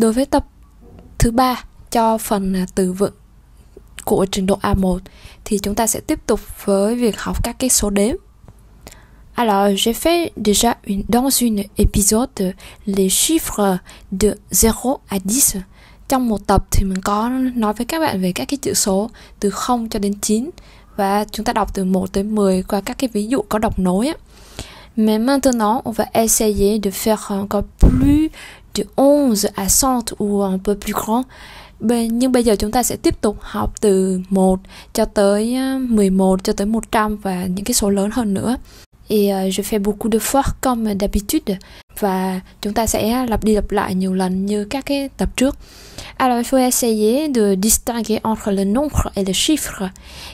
Đối với tập thứ ba cho phần à, từ vựng của trình độ A1 thì chúng ta sẽ tiếp tục với việc học các cái số đếm. Alors, j'ai fait déjà une, dans une épisode les chiffres de 0 à 10. Trong một tập thì mình có nói với các bạn về các cái chữ số từ 0 cho đến 9 và chúng ta đọc từ 1 tới 10 qua các cái ví dụ có đọc nối á. Mais maintenant, on va essayer de faire encore plus từ 11 à 100 ou un peu plus grand. Nhưng bây giờ chúng ta sẽ tiếp tục học từ 1 cho tới ờ, 11 cho tới 100 và những cái số lớn hơn nữa. Et ờ, je fais beaucoup de fois comme d'habitude và chúng ta sẽ lặp đi lặp lại nhiều lần như các cái tập trước. Alors il faut essayer de distinguer entre le nombre et le chiffre.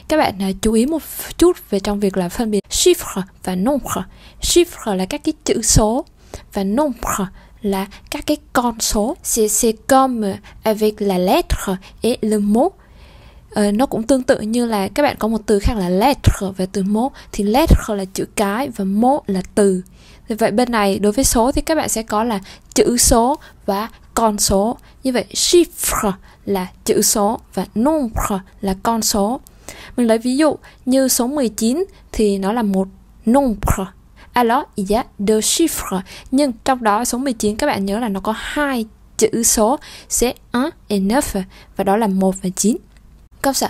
Các bạn uh, chú ý một chút về trong việc là phân biệt chiffre và nombre. Chiffre là các cái chữ số và nombre là các cái con số. C'est c'est comme avec la lettre et le mot. Uh, nó cũng tương tự như là các bạn có một từ khác là lettre về từ mot. Thì lettre là chữ cái và mot là từ. Vậy bên này đối với số thì các bạn sẽ có là chữ số và con số. Như vậy chiffre là chữ số và nombre là con số. Mình lấy ví dụ như số 19 thì nó là một nombre alors il y a deux dạ, chiffres nhưng trong đó số 19 các bạn nhớ là nó có hai chữ số c'est 1 et 9 và đó là 1 và 9 comme ça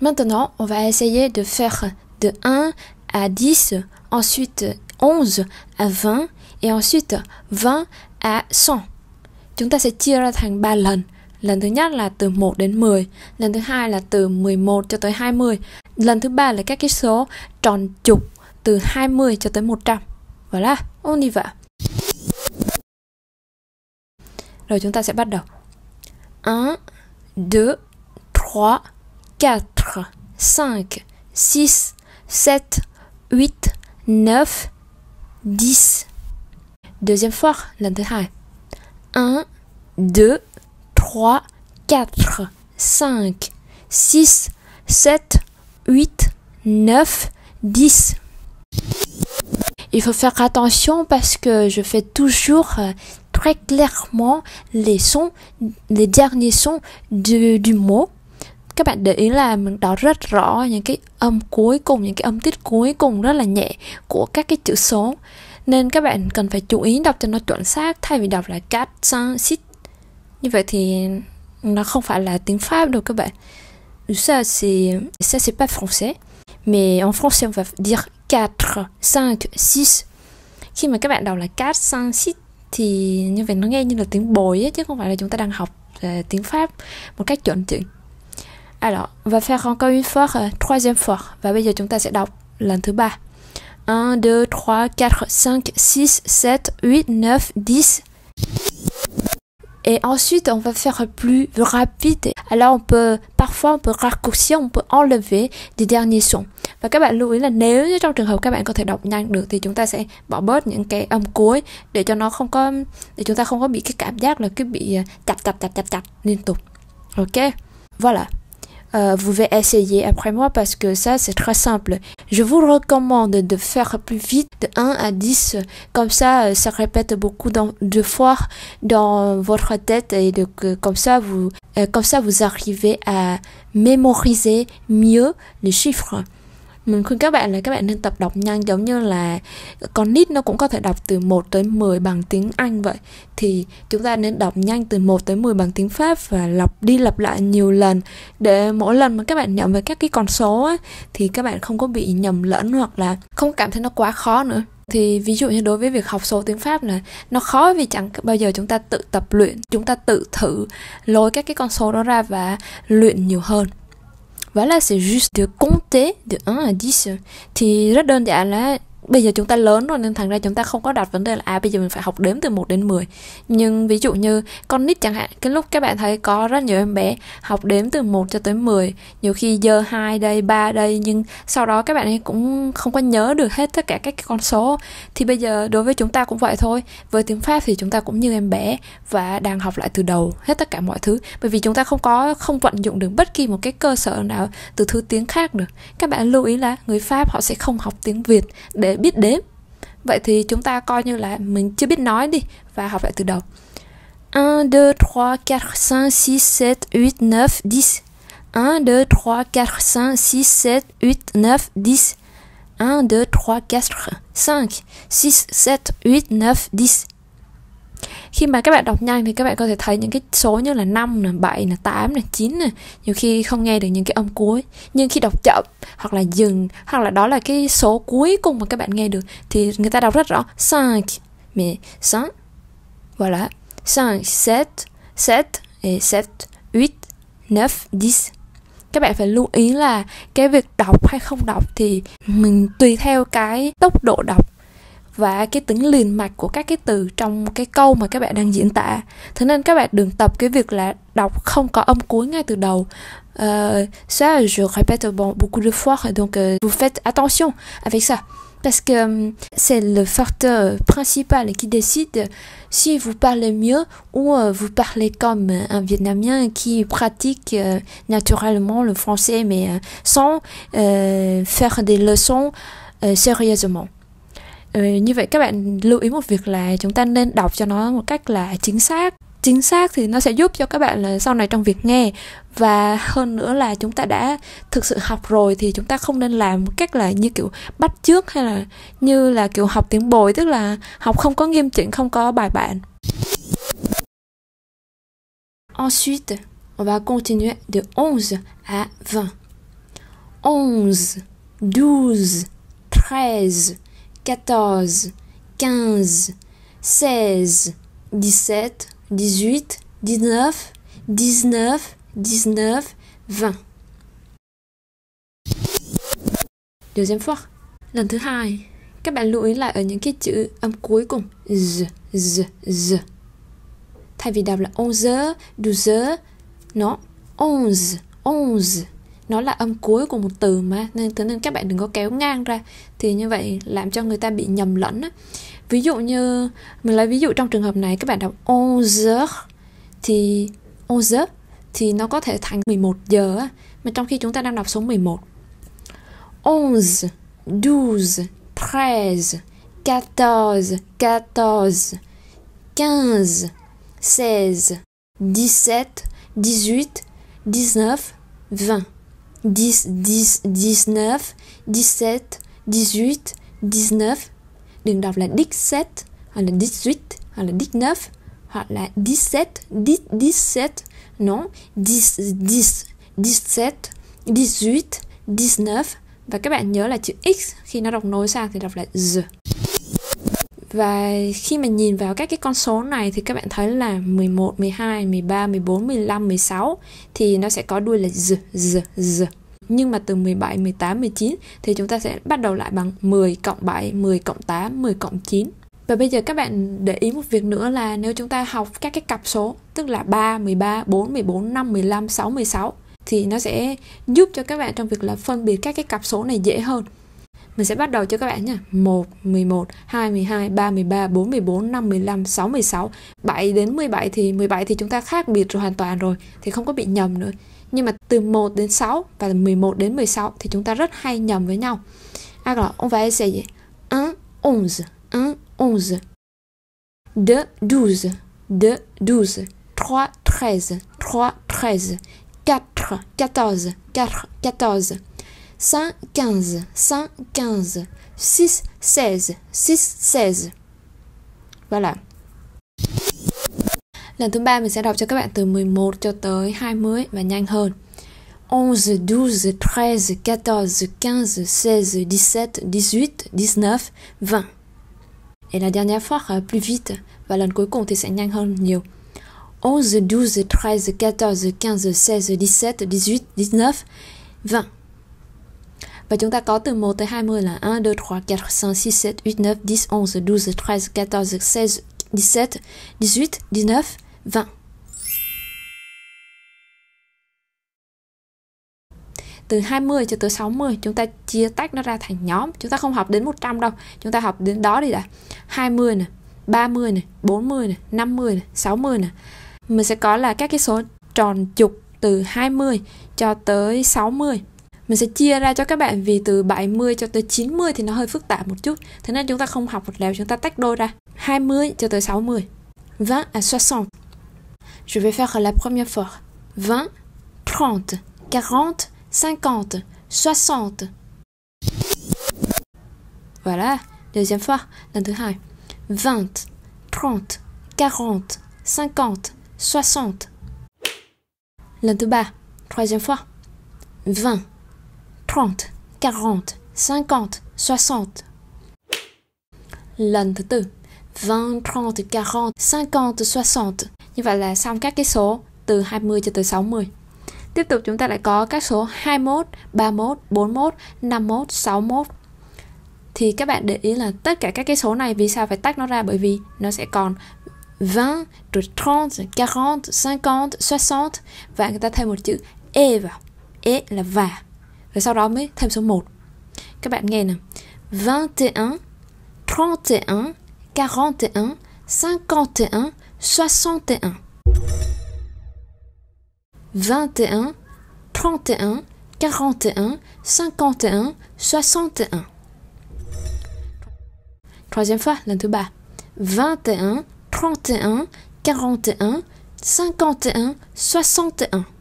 maintenant on va essayer de faire de 1 à 10 ensuite 11 à 20 et ensuite 20 à 100. Chúng ta sẽ chia ra thành 3 lần. Lần thứ nhất là từ 1 đến 10, lần thứ hai là từ 11 cho tới 20, lần thứ ba là các cái số tròn chục từ 20 cho tới 100. Voilà, on y va. Rồi chúng ta sẽ bắt đầu. 1 2 3 4 5 6 7 8 9 10. Deuxième fois, lần thứ hai. 1, 2, 3, 4, 5, 6, 7, 8, 9, 10. Il faut faire attention parce que je fais toujours euh, très clairement les sons, les derniers sons du, du mot. Các bạn để ý là mình đọc rất rõ những cái âm cuối cùng, những cái âm tiết cuối cùng rất là nhẹ của các cái chữ số. Nên các bạn cần phải chú ý đọc cho nó chuẩn xác thay vì đọc là cat, sang. Như vậy thì nó không phải là tiếng Pháp đâu các bạn. Ça c'est ça c'est pas français. Mais en français on va dire 4, 5, 6. Khi mà các bạn đọc là 4, 5, 6 thì như vậy nó nghe như là tiếng bồi ấy, chứ không phải là chúng ta đang học uh, tiếng Pháp một cách chuẩn chỉnh. Alors, on va faire encore une fois, uh, troisième fois. Và bây giờ chúng ta sẽ đọc lần thứ ba. 1, 2, 3, 4, 5, 6, 7, 8, 9, 10. Et ensuite, on va faire plus rapide. Alors, on peut, parfois, on peut raccourcir, on peut enlever des derniers sons. Và các bạn lưu ý là nếu như trong trường hợp các bạn có thể đọc nhanh được thì chúng ta sẽ bỏ bớt những cái âm cuối để cho nó không có để chúng ta không có bị cái cảm giác là cứ bị chặt chặt chặt chặt chặt liên tục. Ok? Voilà. Euh, vous pouvez essayer après moi parce que ça c'est très simple. Je vous recommande de faire plus vite de 1 à 10. Comme ça, ça répète beaucoup de fois dans votre tête et comme ça vous, euh, comme ça vous arrivez à mémoriser mieux les chiffres. Mình khuyên các bạn là các bạn nên tập đọc nhanh giống như là con nít nó cũng có thể đọc từ 1 tới 10 bằng tiếng Anh vậy. Thì chúng ta nên đọc nhanh từ 1 tới 10 bằng tiếng Pháp và lặp đi lặp lại nhiều lần. Để mỗi lần mà các bạn nhận về các cái con số á, thì các bạn không có bị nhầm lẫn hoặc là không cảm thấy nó quá khó nữa. Thì ví dụ như đối với việc học số tiếng Pháp là nó khó vì chẳng bao giờ chúng ta tự tập luyện chúng ta tự thử lôi các cái con số đó ra và luyện nhiều hơn. Voilà, c'est juste de compter de 1 à 10 Thì rất đơn giản bây giờ chúng ta lớn rồi nên thành ra chúng ta không có đặt vấn đề là à bây giờ mình phải học đếm từ 1 đến 10 nhưng ví dụ như con nít chẳng hạn, cái lúc các bạn thấy có rất nhiều em bé học đếm từ 1 cho tới 10 nhiều khi giờ hai đây, ba đây, nhưng sau đó các bạn ấy cũng không có nhớ được hết tất cả các con số. Thì bây giờ đối với chúng ta cũng vậy thôi. Với tiếng Pháp thì chúng ta cũng như em bé và đang học lại từ đầu hết tất cả mọi thứ. Bởi vì chúng ta không có, không vận dụng được bất kỳ một cái cơ sở nào từ thứ tiếng khác được. Các bạn lưu ý là người Pháp họ sẽ không học tiếng Việt để biết đếm vậy thì chúng ta coi như là mình chưa biết nói đi và học lại từ đầu 1, 2, 3, 4, 5, 6, 7, 8, 9, 10. 1, 2, 3, 4, 5, 6, 7, 8, 9, 10. 1, 2, 3, 4, 5, 6, 7, 8, 9, 10. Khi mà các bạn đọc nhanh thì các bạn có thể thấy những cái số như là 5 là 7 là 8 là 9 nè. Nhiều khi không nghe được những cái âm cuối. Nhưng khi đọc chậm, hoặc là dừng, hoặc là đó là cái số cuối cùng mà các bạn nghe được, thì người ta đọc rất rõ 5 mais 5 voilà 5 7 7 et 7 8 9 10 các bạn phải lưu ý là cái việc đọc hay không đọc thì mình tùy theo cái tốc độ đọc và euh, ça je répète beaucoup de fois donc euh, vous faites attention avec ça. Parce que c'est le facteur principal qui décide si vous parlez mieux ou euh, vous parlez comme un Vietnamien qui pratique euh, naturellement le français mais euh, sans faire des leçons sérieusement. Ờ, như vậy các bạn lưu ý một việc là chúng ta nên đọc cho nó một cách là chính xác. Chính xác thì nó sẽ giúp cho các bạn là sau này trong việc nghe. Và hơn nữa là chúng ta đã thực sự học rồi thì chúng ta không nên làm một cách là như kiểu bắt trước hay là như là kiểu học tiếng bồi tức là học không có nghiêm chỉnh không có bài bản. Ensuite, on va continuer de 11 à 20. 11, 12, 13, 14, 15, 16, 17, 18, 19, 19, 19, 20. Deuxième fois. Lần thứ hai, các bạn lưu ý lại ở những cái chữ âm cuối cùng z, z, z. Thay vì đọc là 11, 12, nó 11, 11 nó là âm cuối của một từ mà nên thế nên các bạn đừng có kéo ngang ra. Thì như vậy làm cho người ta bị nhầm lẫn á. ví dụ như mình lấy ví dụ trong trường hợp này các bạn đọc onze thì onze thì nó có thể thành 11 giờ á, mà trong khi chúng ta đang đọc số 11 onze douze treize quatorze quatorze quinze seize dix-sept dix-huit dix-neuf vingt. 10 10 19 17 18 19 đừng đọc là 17 hoặc là 18 hoặc là 19 hoặc là 17 17 non 10 10 17 18 19 và các bạn nhớ là chữ x khi nó đọc nối sang thì đọc là z và khi mà nhìn vào các cái con số này thì các bạn thấy là 11, 12, 13, 14, 15, 16 thì nó sẽ có đuôi là z, z, z nhưng mà từ 17, 18, 19 thì chúng ta sẽ bắt đầu lại bằng 10 cộng 7, 10 cộng 8, 10 cộng 9. Và bây giờ các bạn để ý một việc nữa là nếu chúng ta học các cái cặp số tức là 3, 13, 4, 14, 5, 15, 6, 16 thì nó sẽ giúp cho các bạn trong việc là phân biệt các cái cặp số này dễ hơn. Mình sẽ bắt đầu cho các bạn nha. 1, 11, 2, 12, 3, 13, 4, 14, 5, 15, 6, 16 7 đến 17 thì 17 thì chúng ta khác biệt rồi hoàn toàn rồi Thì không có bị nhầm nữa nhưng mà từ 1 đến 6 và 11 đến 16 thì chúng ta rất hay nhầm với nhau. Alors, on va essayer. 1, 11, 1, 11. 2, 12, 2, 12. 3, 13, 3, 13. 4, 14, 4, 14. 5, 15, 5, 15. 6, 16, 6, 16. Voilà. Lần thứ ba mình sẽ đọc cho các bạn từ 11 cho tới 20 và nhanh hơn. 11, 12, 13, 14, 15, 16, 17, 18, 19, 20. Et la dernière fois, euh, plus vite. Và lần cuối cùng thì sẽ nhanh hơn nhiều. 11, 12, 13, 14, 15, 16, 17, 18, 19, 20. Và chúng ta có từ 1 tới 20 là 1, 2, 3, 4, 5, 6, 7, 8, 9, 10, 11, 12, 13, 14, 16, 17, 18, 19, 20. Từ 20 cho tới 60 chúng ta chia tách nó ra thành nhóm. Chúng ta không học đến 100 đâu. Chúng ta học đến đó đi đã. 20 này, 30 này, 40 này, 50 này, 60 này. Mình sẽ có là các cái số tròn trục từ 20 cho tới 60. Mình sẽ chia ra cho các bạn vì từ 70 cho tới 90 thì nó hơi phức tạp một chút. Thế nên chúng ta không học một lèo, chúng ta tách đôi ra. 20 cho tới 60. 20 à 60. Je vais faire la première fois. 20, 30, 40, 50, 60. Voilà, deuxième fois, lần thứ hai. 20, 30, 40, 50, 60. Lần thứ ba, troisième fois. 20, 30, 40, 50, 60. Lần thứ tư, 20, 30, 40, 50, 60. Như vậy là xong các cái số từ 20 cho tới 60. Tiếp tục chúng ta lại có các số 21, 31, 41, 51, 61. Thì các bạn để ý là tất cả các cái số này vì sao phải tách nó ra bởi vì nó sẽ còn 20, rồi 30, 40, 50, 60 và người ta thêm một chữ e vào. E là và. Rồi sau đó mới thêm số 1. Các bạn nghe nè. 21, 31, 41, 51, 61. 21, 31, 41, 51, 61. Troisième fois, lần thứ ba. 21, 31, 41, 51, 61.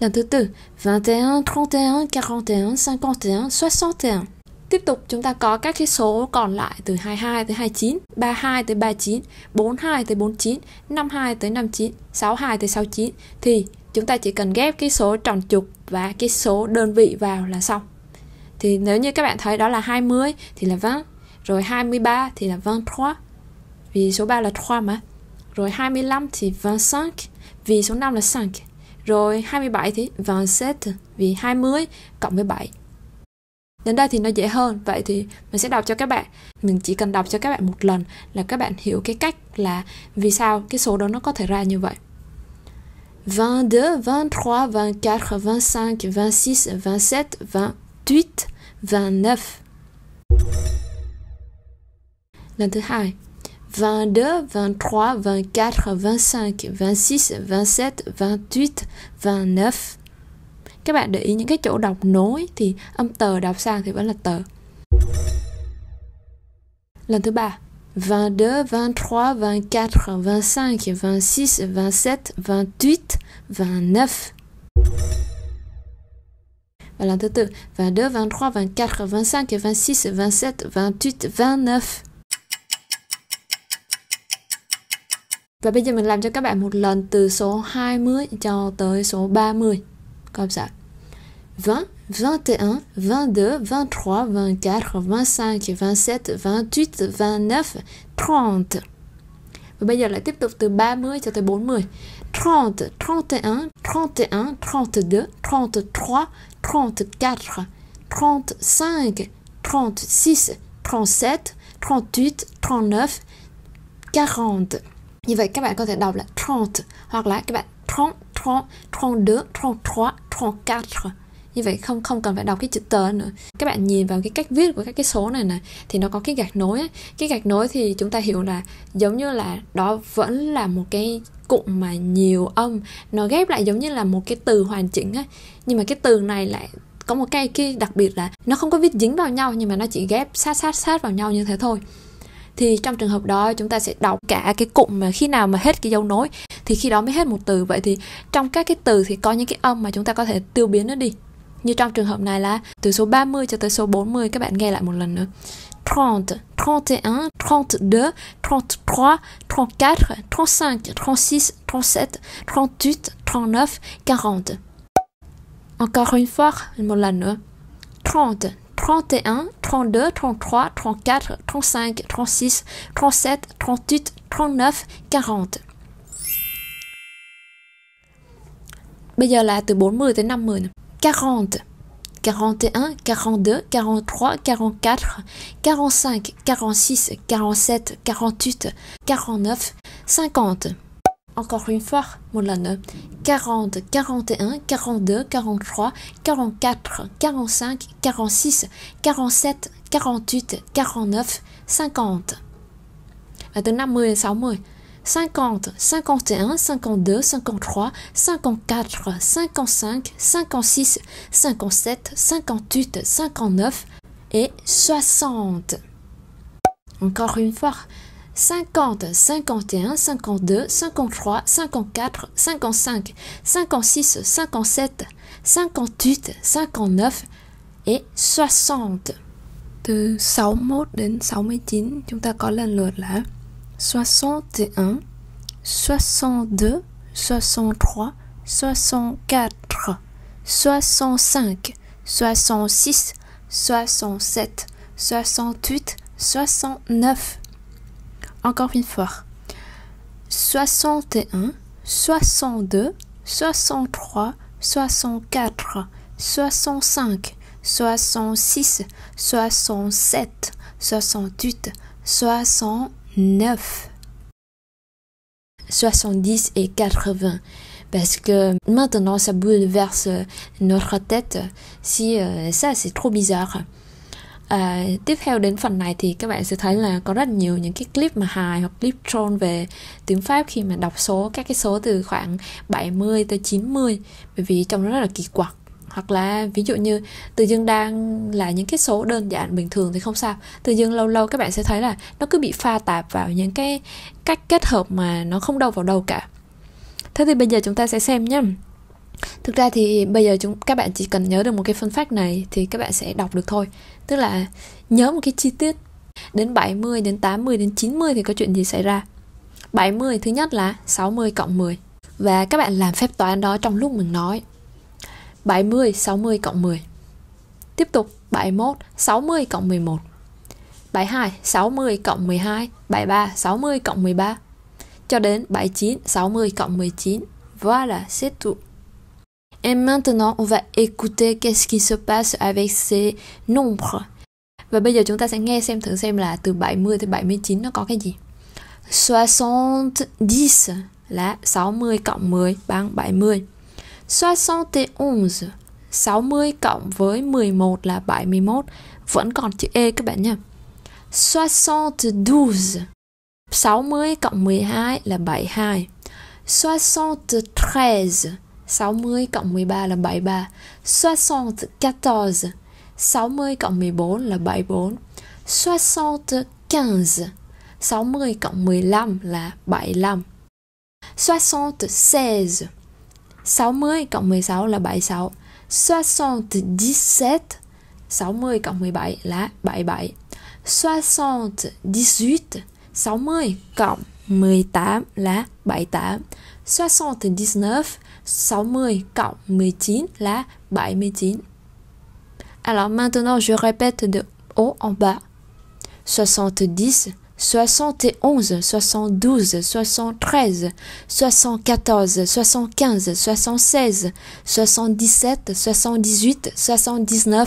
Lần thứ tư, 21, 31, 41, 51, 61. Tiếp tục chúng ta có các cái số còn lại từ 22 tới 29, 32 tới 39, 42 tới 49, 52 tới 59, 62 tới 69 thì chúng ta chỉ cần ghép cái số tròn trục và cái số đơn vị vào là xong. Thì nếu như các bạn thấy đó là 20 thì là 20, rồi 23 thì là 23 vì số 3 là 3 mà. Rồi 25 thì 25 vì số 5 là 5. Rồi 27 thì 27 vì 20 cộng với 7 đến đây thì nó dễ hơn vậy thì mình sẽ đọc cho các bạn mình chỉ cần đọc cho các bạn một lần là các bạn hiểu cái cách là vì sao cái số đó nó có thể ra như vậy 22, 23, 24, 25, 26, 27, 28, 29. Lần thứ hai. 22, 23, 24, 25, 26, 27, 28, 29. các bạn để ý những cái chỗ đọc nối thì âm tờ đọc sang thì vẫn là tờ lần thứ ba 22, 23, 24, 25, 26, 27, 28, 29. Và lần thứ tư 22, 23, 24, 25, 26, 27, 28, 29. Và bây giờ mình làm cho các bạn một lần từ số 20 cho tới số 30. Comme ça. 20, 21, 22, 23, 24, 25, 27, 28, 29, 30. Và bây giờ lại tiếp tục từ 30 cho tới 40. 30, 31, 31, 32, 33, 34, 35, 36, 37, 38, 39, 40. Như vậy các bạn có thể đọc là 30 hoặc là các bạn 30, 30, 32, 33, 34 như vậy không không cần phải đọc cái chữ tờ nữa. Các bạn nhìn vào cái cách viết của các cái số này này thì nó có cái gạch nối ấy. cái gạch nối thì chúng ta hiểu là giống như là đó vẫn là một cái cụm mà nhiều âm. Nó ghép lại giống như là một cái từ hoàn chỉnh ấy nhưng mà cái từ này lại có một cái kia đặc biệt là nó không có viết dính vào nhau nhưng mà nó chỉ ghép sát sát sát vào nhau như thế thôi thì trong trường hợp đó chúng ta sẽ đọc cả cái cụm mà khi nào mà hết cái dấu nối thì khi đó mới hết một từ vậy thì trong các cái từ thì có những cái âm mà chúng ta có thể tiêu biến nó đi như trong trường hợp này là từ số 30 cho tới số 40 các bạn nghe lại một lần nữa 30, 31, 32, 33, 34, 35, 36, 37, 38, 39, 40. Encore une fois, một lần nữa. 30, 31, 32, 33, 34, 35, 36, 37, 38, 39, 40. Bây giờ là từ 40 tới 50 nè. 40, 41, 42, 43, 44, 45, 46, 47, 48, 49, 50. Encore une fois, mon 40, 41, 42, 43, 44, 45, 46, 47, 48, 49, 50. À de 50 60. 50, 51, 52, 53, 54, 55, 56, 57, 58, 59 et 60. Encore une fois, 50, 51, 52, 53, 54, 55, 56, 57, 58, 59 et 60. Từ 61 đến 69 chúng ta có lần là 61, 62, 63, 64, 65, 66, 67, 68, 69. Encore une fois. 61, 62, 63, 64, 65, 66, 67, 68, 69. 70 et 80 parce que maintenant ça bouleverse notre tête si euh, ça c'est trop bizarre À, tiếp theo đến phần này thì các bạn sẽ thấy là có rất nhiều những cái clip mà hài hoặc clip troll về tiếng Pháp khi mà đọc số các cái số từ khoảng 70 tới 90 bởi vì trong đó rất là kỳ quặc. Hoặc là ví dụ như từ dương đang là những cái số đơn giản bình thường thì không sao. Từ dương lâu lâu các bạn sẽ thấy là nó cứ bị pha tạp vào những cái cách kết hợp mà nó không đâu vào đâu cả. Thế thì bây giờ chúng ta sẽ xem nhé thực ra thì bây giờ chúng các bạn chỉ cần nhớ được một cái phân phát này thì các bạn sẽ đọc được thôi. Tức là nhớ một cái chi tiết đến 70 đến 80 đến 90 thì có chuyện gì xảy ra? 70 thứ nhất là 60 cộng 10 và các bạn làm phép toán đó trong lúc mình nói. 70 60 cộng 10 tiếp tục 71 60 cộng 11 72 60 cộng 12 73 60 cộng 13 cho đến 79 60 cộng 19 Voilà, c'est tout. Et maintenant, on va écouter qu'est-ce qui se passe avec ces nombres. Và bây giờ chúng ta sẽ nghe xem thử xem là từ 70 tới 79 nó có cái gì. 70 là 60 cộng 10 bằng 70. 71 60 cộng với 11 là 71 Vẫn còn chữ E các bạn nha 72 60 cộng 12 là 72 73 60 cộng 13 là 73 74 60 cộng 14 là 74 75 60 cộng 15 là 75 76 60 cộng 16 là 76 77 60 cộng 17 là 77 78 60 cộng 18 là 78 79 60 cộng 19 là 79 Alors maintenant je répète de haut en bas 70 71, 72, 73, 74, 75, 76, 77, 78, 79.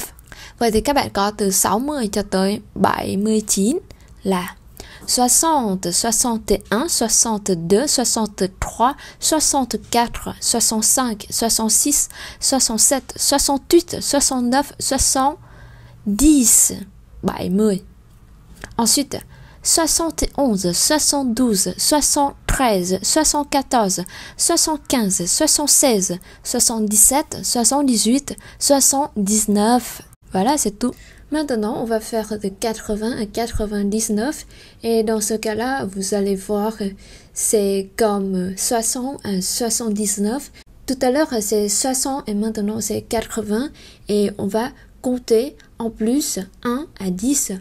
Vậy thì các bạn có từ 60 cho tới 79 là 60, 61, 62, 63, 64, 65, 66, 67, 68, 69, 70. 70. Ensuite, 71, 72, 73, 74, 75, 76, 77, 78, 79. Voilà, c'est tout. Maintenant, on va faire de 80 à 99 et dans ce cas-là, vous allez voir, c'est comme 60 à 79. Tout à l'heure, c'est 60 et maintenant c'est 80 et on va compter en plus 1 à 10.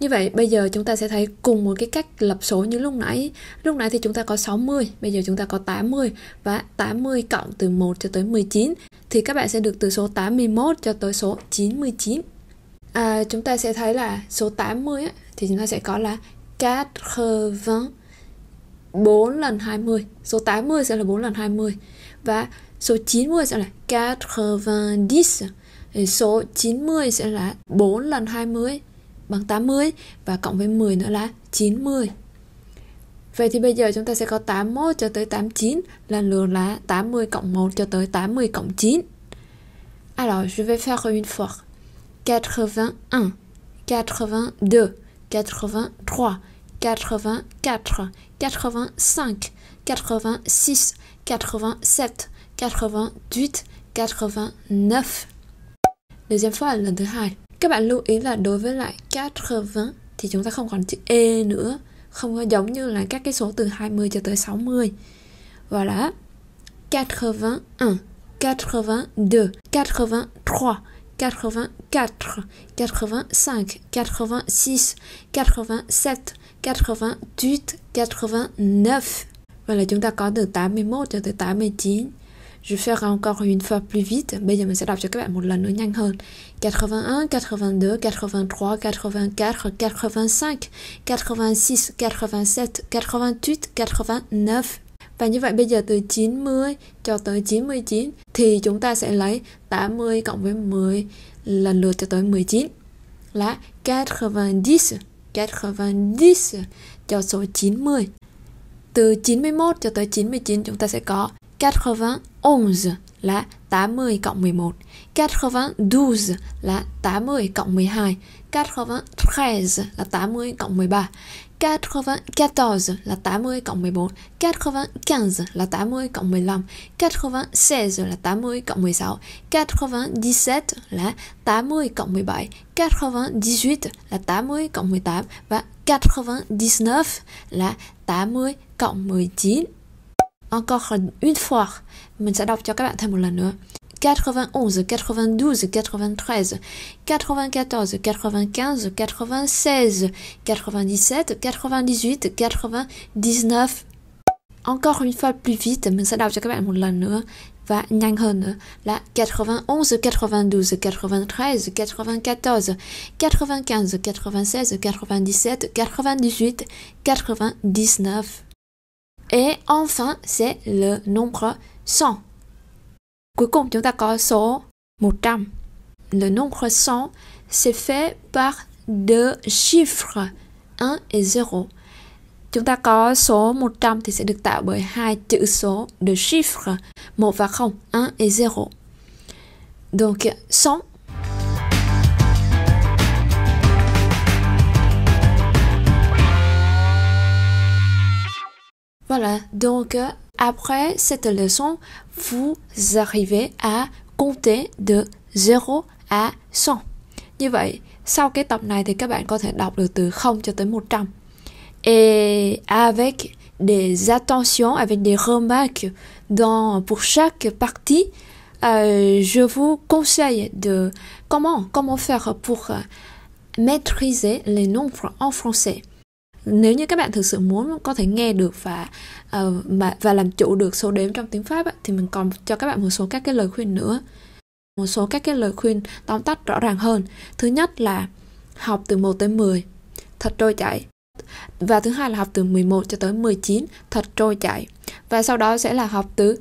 Như vậy bây giờ chúng ta sẽ thấy cùng một cái cách lập số như lúc nãy. Lúc nãy thì chúng ta có 60, bây giờ chúng ta có 80 và 80 cộng từ 1 cho tới 19 thì các bạn sẽ được từ số 81 cho tới số 99 à, chúng ta sẽ thấy là số 80 á, thì chúng ta sẽ có là 80 4 lần 20 Số 80 sẽ là 4 lần 20 Và số 90 sẽ là 90 Số 90 sẽ là 4 lần 20 bằng 80 Và cộng với 10 nữa là 90 Vậy thì bây giờ chúng ta sẽ có 81 cho tới 89 Lần lượt là 80 cộng 1 cho tới 80 cộng 9 Alors, je vais faire une fois. 81, 82, 83, 84, 85, 86, 87, 88, 89. Deuxième fois lần thứ hai. Các bạn lưu ý là đối với lại 80 thì chúng ta không còn chữ E nữa, không có giống như là các cái số từ 20 cho tới 60 voilà 81 82 83 84 85 86 87 88 89 Voilà, chúng ta có từ 81 cho tới 89 Je faire encore une fois plus vite. Bây giờ mình sẽ đọc cho các bạn một lần nữa nhanh hơn. 81, 82, 83, 84, 85, 86, 87, 88, 89. Và như vậy bây giờ từ 90 cho tới 99 thì chúng ta sẽ lấy 80 cộng với 10 lần lượt cho tới 19 là 90, 90 cho số 90. Từ 91 cho tới 99 chúng ta sẽ có 91 là 80 cộng 11, 92 là 80 cộng 12, 93 là 80 cộng 13, 94 là 80 cộng 14, 95 là 80 cộng 15, 96 là 80 cộng 16, 97 là 80 cộng 17, 98 là 80 cộng 18 và 99 là 80 cộng 19. Encore une fois, mình sẽ đọc cho các bạn thêm một lần nữa. 91, 92, 93, 94, 95, 96, 97, 98, 99. Encore une fois plus vite, mình sẽ đọc cho các bạn một lần nữa và nhanh hơn nữa là 91, 92, 93, 94, 95, 96, 97, 98, 99. Et enfin, c'est le nombre 100. Cuối cùng chúng ta có số 100. Le nombre 100 c'est fait par deux chiffres 1 et 0. Chúng ta có số 100 thì sẽ được tạo bởi hai chữ số de chiffres 1 và 0, 1 et 0. Donc 100 Voilà, donc après cette leçon, vous arrivez à compter de 0 à 100. Như vậy, sau cái tập này thì các bạn có thể đọc được từ 0 cho tới 100. Et avec des attentions, avec des remarques dans, pour chaque partie, euh, je vous conseille de comment, comment faire pour maîtriser les nombres en français. Nếu như các bạn thực sự muốn có thể nghe được và uh, mà và làm chủ được số đếm trong tiếng Pháp ấy, thì mình còn cho các bạn một số các cái lời khuyên nữa. Một số các cái lời khuyên tóm tắt rõ ràng hơn. Thứ nhất là học từ 1 tới 10 thật trôi chảy. Và thứ hai là học từ 11 cho tới 19 thật trôi chảy. Và sau đó sẽ là học từ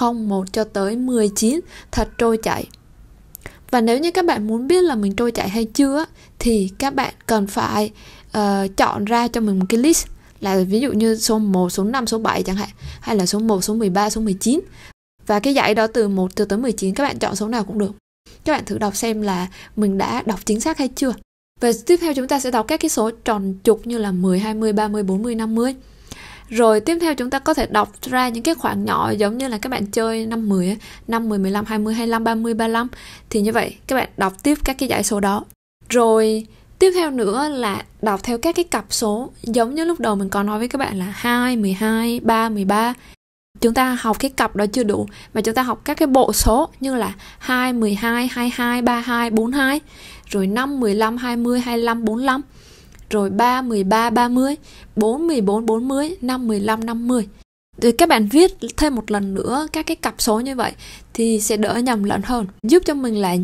01 cho tới 19 thật trôi chảy. Và nếu như các bạn muốn biết là mình trôi chảy hay chưa thì các bạn cần phải uh, chọn ra cho mình một cái list là ví dụ như số 1, số 5, số 7 chẳng hạn hay là số 1, số 13, số 19 và cái dãy đó từ 1 cho tới 19 các bạn chọn số nào cũng được. Các bạn thử đọc xem là mình đã đọc chính xác hay chưa. Và tiếp theo chúng ta sẽ đọc các cái số tròn trục như là 10, 20, 30, 40, 50 rồi tiếp theo chúng ta có thể đọc ra những cái khoảng nhỏ giống như là các bạn chơi 5, 10, 5, 10, 15, 20, 25, 30, 35 thì như vậy các bạn đọc tiếp các cái dãy số đó. Rồi Tiếp theo nữa là đọc theo các cái cặp số giống như lúc đầu mình có nói với các bạn là 2, 12, 3, 13. Chúng ta học cái cặp đó chưa đủ mà chúng ta học các cái bộ số như là 2, 12, 22, 32, 42, rồi 5, 15, 20, 25, 45, rồi 3, 13, 30, 4, 14, 40, 5, 15, 50 thì các bạn viết thêm một lần nữa các cái cặp số như vậy thì sẽ đỡ nhầm lẫn hơn. Giúp cho mình là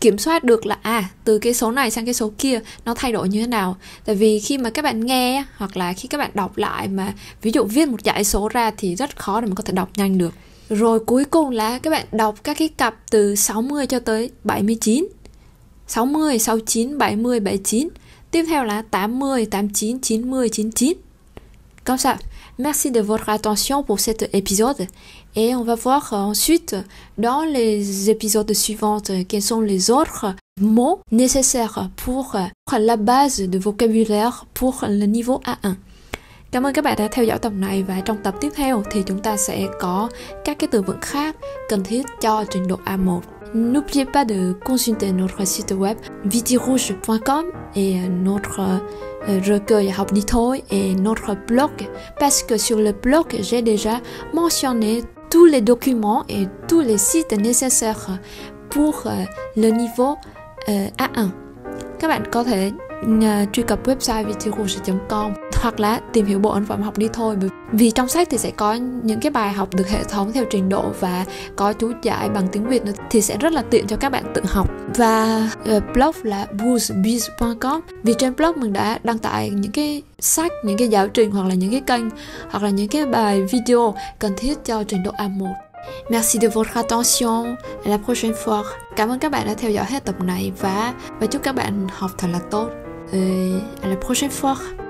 kiểm soát được là à từ cái số này sang cái số kia nó thay đổi như thế nào. Tại vì khi mà các bạn nghe hoặc là khi các bạn đọc lại mà ví dụ viết một dãy số ra thì rất khó để mình có thể đọc nhanh được. Rồi cuối cùng là các bạn đọc các cái cặp từ 60 cho tới 79 60, 69, 70, 79 Tiếp theo là 80, 89, 90, 99 Comme sao? Merci de votre attention pour cet épisode et on va voir ensuite dans les épisodes suivants quels sont les autres mots nécessaires pour la base de vocabulaire pour le niveau A1. Cảm ơn các bạn đã theo dõi tập này và trong tập tiếp theo thì chúng ta sẽ có các cái từ vựng khác cần thiết cho trình độ A1. N'oubliez pas de consulter notre site web vitirouge.com et notre euh, recueil thôi et notre blog parce que sur le blog j'ai déjà mentionné tous les documents et tous les sites nécessaires pour euh, le niveau euh, A1. Các bạn có thể truy cập website vitirouge.com hoặc là tìm hiểu bộ ấn phẩm học đi thôi vì trong sách thì sẽ có những cái bài học được hệ thống theo trình độ và có chú giải bằng tiếng Việt nữa thì sẽ rất là tiện cho các bạn tự học và uh, blog là boostbiz.com vì trên blog mình đã đăng tải những cái sách những cái giáo trình hoặc là những cái kênh hoặc là những cái bài video cần thiết cho trình độ A1 Merci de votre attention. À la prochaine fois. Cảm ơn các bạn đã theo dõi hết tập này và và chúc các bạn học thật là tốt. Et à la prochaine fois.